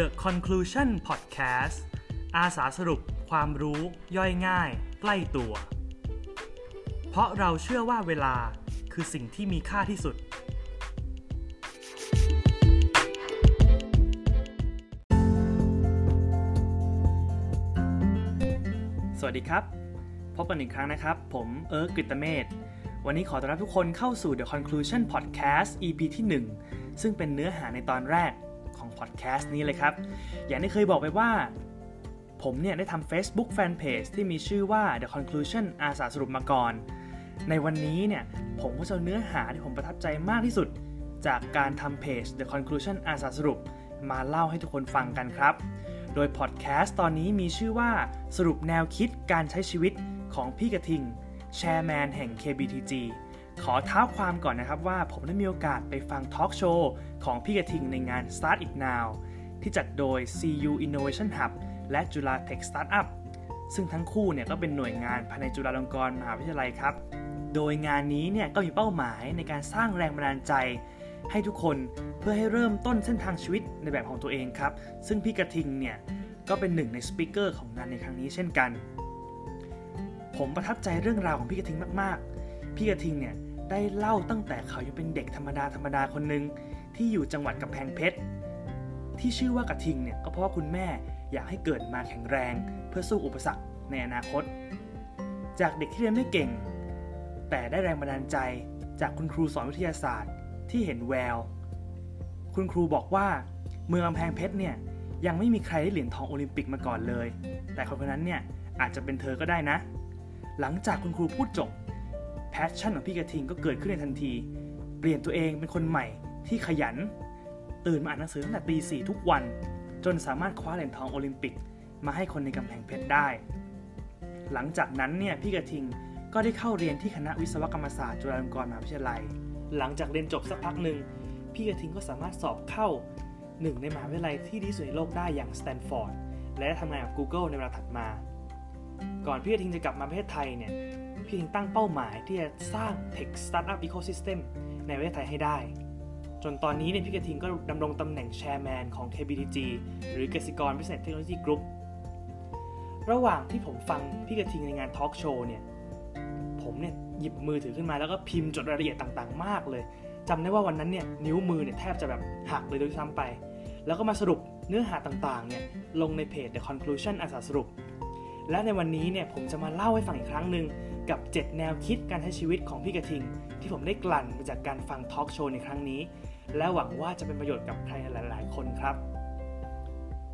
The Conclusion Podcast อาสาสรุปความรู้ย่อยง่าย ใกล้ตัว เพราะเราเชื่อว่าเวลาคือสิ่งที่มีค่าที่สุด สวัสดีครับ พบกันอีกครั้งนะครับ ผมเอิร์กกฤตเมธวันนี้ขอต้อนรับทุกคนเข้าสู่ The Conclusion Podcast EP ที่ 1 ซึ่งเป็นเนื้อหาในตอนแรก ของ podcast นี้เลยครับ อย่างที่เคยบอกไปว่า ผมเนี่ยได้ทำ Facebook Fanpage ที่มีชื่อว่า The Conclusion อาสาสรุปมาก่อน ในวันนี้เนี่ยผมก็จะเอาเนื้อหาที่ผมประทับใจมากที่สุด จากการทำเพจ The Conclusion อาสาสรุป มาเล่าให้ทุกคนฟังกันครับ โดยพอดแคสต์ตอนนี้มีชื่อว่าสรุปแนวคิดการใช้ชีวิตของพี่กระทิงแชร์แมนแห่ง KBTG ขอเท้าความก่อนนะครับว่าผมได้มีโอกาสไปฟังทอล์กโชว์ของพี่กระทิงในงาน Start It Now ที่จัดโดย CU Innovation Hub และจุฬา Tech Startup ซึ่งทั้งคู่เนี่ยก็เป็นหน่วยงานภายในจุฬาลงกรณ์มหาวิทยาลัยครับ โดยงานนี้เนี่ยก็มีเป้าหมายในการสร้างแรงบันดาลใจ ให้ทุกคนเพื่อให้เริ่มต้นเส้นทางชีวิตในแบบของตัวเองครับ ซึ่งพี่กระทิงเนี่ยก็เป็นหนึ่งในสปิเกอร์ของงานในครั้งนี้เช่นกัน ผมประทับใจเรื่องราวของพี่กระทิงมากๆ พี่กระทิงเนี่ย ได้เล่าตั้งแต่เขายังเป็นเด็กธรรมดาธรรมดาคนหนึ่งที่อยู่จังหวัดกำแพงเพชรที่ชื่อว่ากระทิงเนี่ยก็เพราะว่าคุณแม่อยากให้เกิดมาแข็งแรง เพื่อสู้อุปสรรคในอนาคต จากเด็กที่เรียนไม่เก่ง แต่ได้แรงบันดาลใจจากคุณครูสอนวิทยาศาสตร์ที่เห็นแวว คุณครูบอกว่าเมืองกำแพงเพชรเนี่ยยังไม่มีใครได้เหรียญทองโอลิมปิกมาก่อนเลย แต่คนคนนั้นเนี่ยอาจจะเป็นเธอก็ได้นะ หลังจากคุณครูพูดจบ passion ของพี่กระทิงก็เกิดขึ้นในทันที เปลี่ยนตัวเองเป็นคนใหม่ที่ขยัน ตื่นมาอ่านหนังสือตั้งแต่ตีสี่ทุกวัน จนสามารถคว้าเหรียญทองโอลิมปิก มาให้คนในกำแพงเพชรได้ หลังจากนั้นเนี่ยพี่กระทิงก็ได้เข้าเรียนที่คณะวิศวกรรมศาสตร์จุฬาลงกรณ์มหาวิทยาลัย หลังจากเรียนจบสักพักหนึ่งพี่กระทิงก็สามารถสอบเข้าหนึ่งในมหาวิทยาลัยที่ดีสุดในโลกได้อย่างสแตนฟอร์ดและทำงานกับ Google ในเวลาถัดมา ก่อนพี่กระทิงจะกลับมาประเทศไทยเนี่ย พี่กระทิงตั้งเป้าหมายที่จะสร้าง Tech Startup Ecosystem ในประเทศไทยให้ได้ จนตอนนี้เนี่ยพี่กระทิงก็ดำรงตำแหน่ง Chairman ของ KBTG หรือกสิกร Business Technology Group ระหว่างที่ผมฟังพี่กระทิงในงานทอล์กโชว์เนี่ย ผมเนี่ยหยิบมือถือขึ้นมาแล้วก็พิมพ์จดรายละเอียดต่างๆ มากเลยจำได้ว่าวันนั้นเนี่ยนิ้วมือเนี่ยแทบจะแบบหักเลยโดยซ้ำไป แล้วก็มาสรุปเนื้อหาต่างๆเนี่ยลงในเพจ The Conclusion อาสาสรุป และในวันนี้เนี่ยผมจะมาเล่าให้ฟังอีกครั้งหนึ่งกับ 7 แนวคิดการใช้ชีวิตของพี่กระทิง ที่ผมได้กลั่นมาจากการฟังทอล์กโชว์ในครั้งนี้ และหวังว่าจะเป็นประโยชน์กับใครหลาย ๆ คนครับ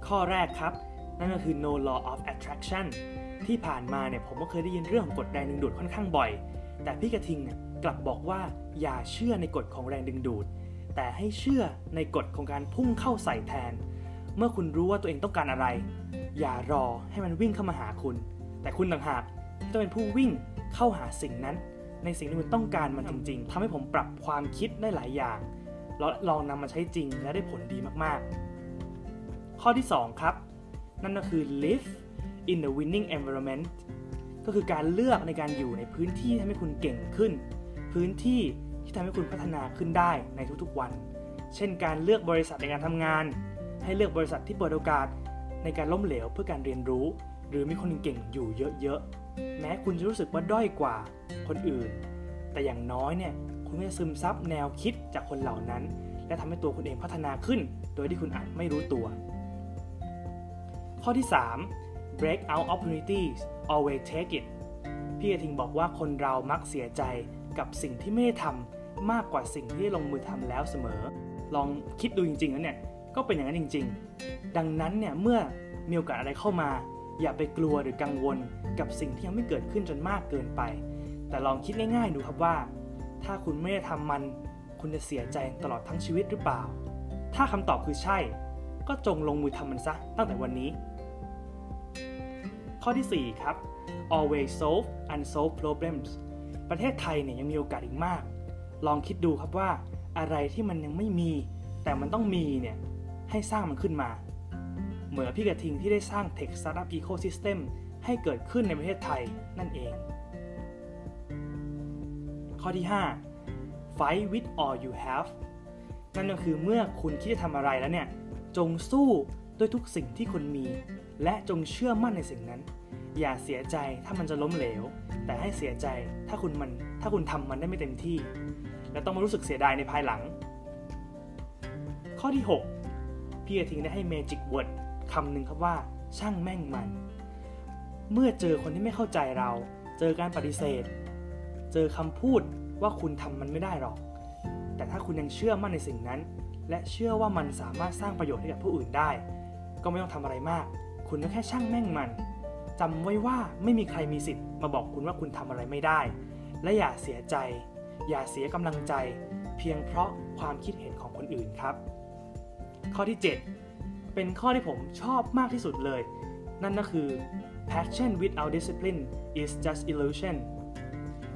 ข้อแรกครับ นั่นก็คือ no law of attraction ที่ผ่านมาเนี่ยผมก็เคยได้ยินเรื่องของกฎแรงดึงดูดค่อนข้างบ่อย แต่พี่กระทิงเนี่ยกลับบอกว่าอย่าเชื่อในกฎของแรงดึงดูด แต่ให้เชื่อในกฎของการพุ่งเข้าใส่แทน เมื่อคุณรู้ว่าตัวเองต้องการอะไร อย่ารอให้มันวิ่งเข้ามาหาคุณ แต่คุณต่างหากที่ต้องเป็นผู้วิ่งเข้าหาสิ่งนั้น ในสิ่งที่คุณต้องการมันจริง ๆทำให้ผมปรับความคิดได้หลายอย่างแล้วลองนำมาใช้จริงและได้ผลดีมากๆ ข้อที่ 2 ครับ นั่นก็คือ live in the winning environment ก็คือการเลือกในการอยู่ในพื้นที่ที่ทำให้คุณเก่งขึ้น พื้นที่ที่ทำให้คุณพัฒนาขึ้นได้ในทุกๆวัน เช่นการเลือกบริษัทในการทำงาน ให้เลือกบริษัทที่เปิดโอกาส ในการล้มเหลวเพื่อการเรียนรู้ หรือมีคนเก่งอยู่เยอะๆ แม้คุณจะรู้สึกว่าด้อยกว่าคนอื่น แต่อย่างน้อยเนี่ยคุณก็จะซึมซับแนวคิดจากคนเหล่านั้น และทำให้ตัวคุณเองพัฒนาขึ้น โดยที่คุณอาจไม่รู้ตัว ข้อที่ 3 break out opportunities always take it พี่กระทิงบอกว่าคนเรามักเสียใจกับสิ่งที่ไม่ได้ทำมากกว่าสิ่งที่ลงมือทำแล้วเสมอ ลองคิดดูจริงๆแล้วเนี่ย ก็เป็นอย่างนั้นจริง ๆ ดังนั้นเนี่ยเมื่อมีโอกาสอะไรเข้ามา อย่าไปกลัวหรือกังวลกับสิ่งที่ยังไม่เกิดขึ้นจนมากเกินไป แต่ลองคิดง่ายๆดูครับว่า ถ้าคุณไม่ได้ทำมันคุณจะเสียใจตลอดทั้งชีวิตหรือเปล่า ถ้าคำตอบคือใช่ ก็จงลงมือทำมันซะตั้งแต่วันนี้ ข้อที่ 4 ครับ always solve unsolved problems ประเทศไทยเนี่ยยังมีโอกาสอีกมาก ลองคิดดูครับว่าอะไรที่มันยังไม่มี แต่มันต้องมีเนี่ย ให้สร้างมันขึ้นมา เหมือนพี่กระทิงที่ได้สร้าง Tech Startup Ecosystem ให้เกิดขึ้นในประเทศไทยนั่นเอง ข้อที่ 5 fight with all you have นั่นก็คือเมื่อคุณคิดจะทำอะไรแล้วเนี่ย จงสู้ด้วยทุกสิ่งที่คุณมี และจงเชื่อมั่นในสิ่งนั้น อย่าเสียใจถ้ามันจะล้มเหลว แต่ให้เสียใจถ้าคุณมันถ้าคุณทำมันได้ไม่เต็มที่ และต้องมารู้สึกเสียดายในภายหลัง ข้อที่ 6 พี่กระทิงได้ให้ Magic Word คำหนึ่งครับว่า ช่างแม่งมัน เมื่อเจอคนที่ไม่เข้าใจเรา เจอการปฏิเสธ เจอคำพูดว่าคุณทำมันไม่ได้หรอก แต่ถ้าคุณยังเชื่อมั่นในสิ่งนั้น และเชื่อว่ามันสามารถสร้างประโยชน์ให้กับผู้อื่นได้ ก็ไม่ต้องทำอะไรมาก คุณก็แค่ช่างแม่งมันจำไว้ว่าไม่มีใครมีสิทธิ์มาบอกคุณว่าคุณทำอะไรไม่ได้ และอย่าเสียใจ อย่าเสียกำลังใจ เพียงเพราะความคิดเห็นของคนอื่นครับ ข้อที่ 7 เป็นข้อที่ผมชอบมากที่สุดเลย นั่นก็คือ passion without discipline is just illusion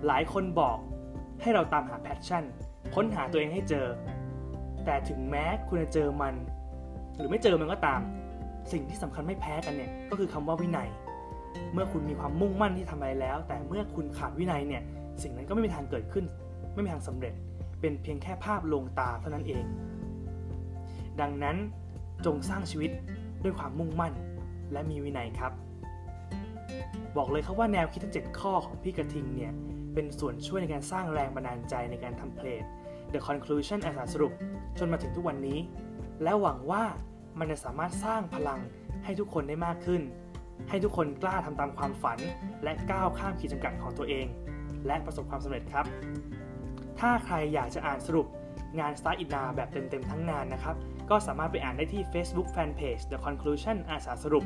หลายคนบอกให้เราตามหา passion ค้นหาตัวเองให้เจอ แต่ถึงแม้คุณจะเจอมัน หรือไม่เจอมันก็ตาม สิ่งที่สำคัญไม่แพ้กันเนี่ย ก็คือคำว่าวินัย เมื่อคุณมีความมุ่งมั่นที่ทำอะไรแล้ว แต่เมื่อคุณขาดวินัยเนี่ย สิ่งนั้นก็ไม่มีทางเกิดขึ้น ไม่มีทางสำเร็จ เป็นเพียงแค่ภาพลวงตาเท่านั้นเอง ดังนั้นจงสร้างชีวิตด้วยความมุ่งมั่น และมีวินัยครับ บอกเลยครับว่าแนวคิดทั้ง 7 ข้อของพี่กระทิงเนี่ย เป็นส่วนช่วยในการสร้างแรงบันดาลใจในการทำเพลง The Conclusion อาสาสรุปจนมาถึงทุกวันนี้ และหวังว่ามันจะสามารถสร้างพลังให้ทุกคนได้มากขึ้น ให้ทุกคนกล้าทำตามความฝัน และก้าวข้ามขีดจำกัดของตัวเอง และประสบความสำเร็จครับ ถ้าใครอยากจะอ่านสรุป งาน Start It Now แบบเต็มๆทั้งงานนะครับ ก็สามารถไปอ่านได้ที่ Facebook Fanpage The Conclusion อาสาสรุป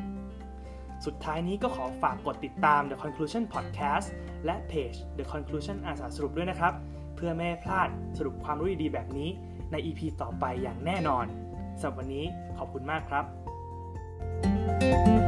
สุดท้ายนี้ก็ขอฝากกดติดตาม The Conclusion Podcast และเพจ The Conclusion อาสาสรุปด้วยนะครับ เพื่อไม่ให้พลาดสรุปความรู้ดีๆแบบนี้ใน EP ต่อไปอย่างแน่นอนสำหรับวันนี้ขอบคุณมากครับ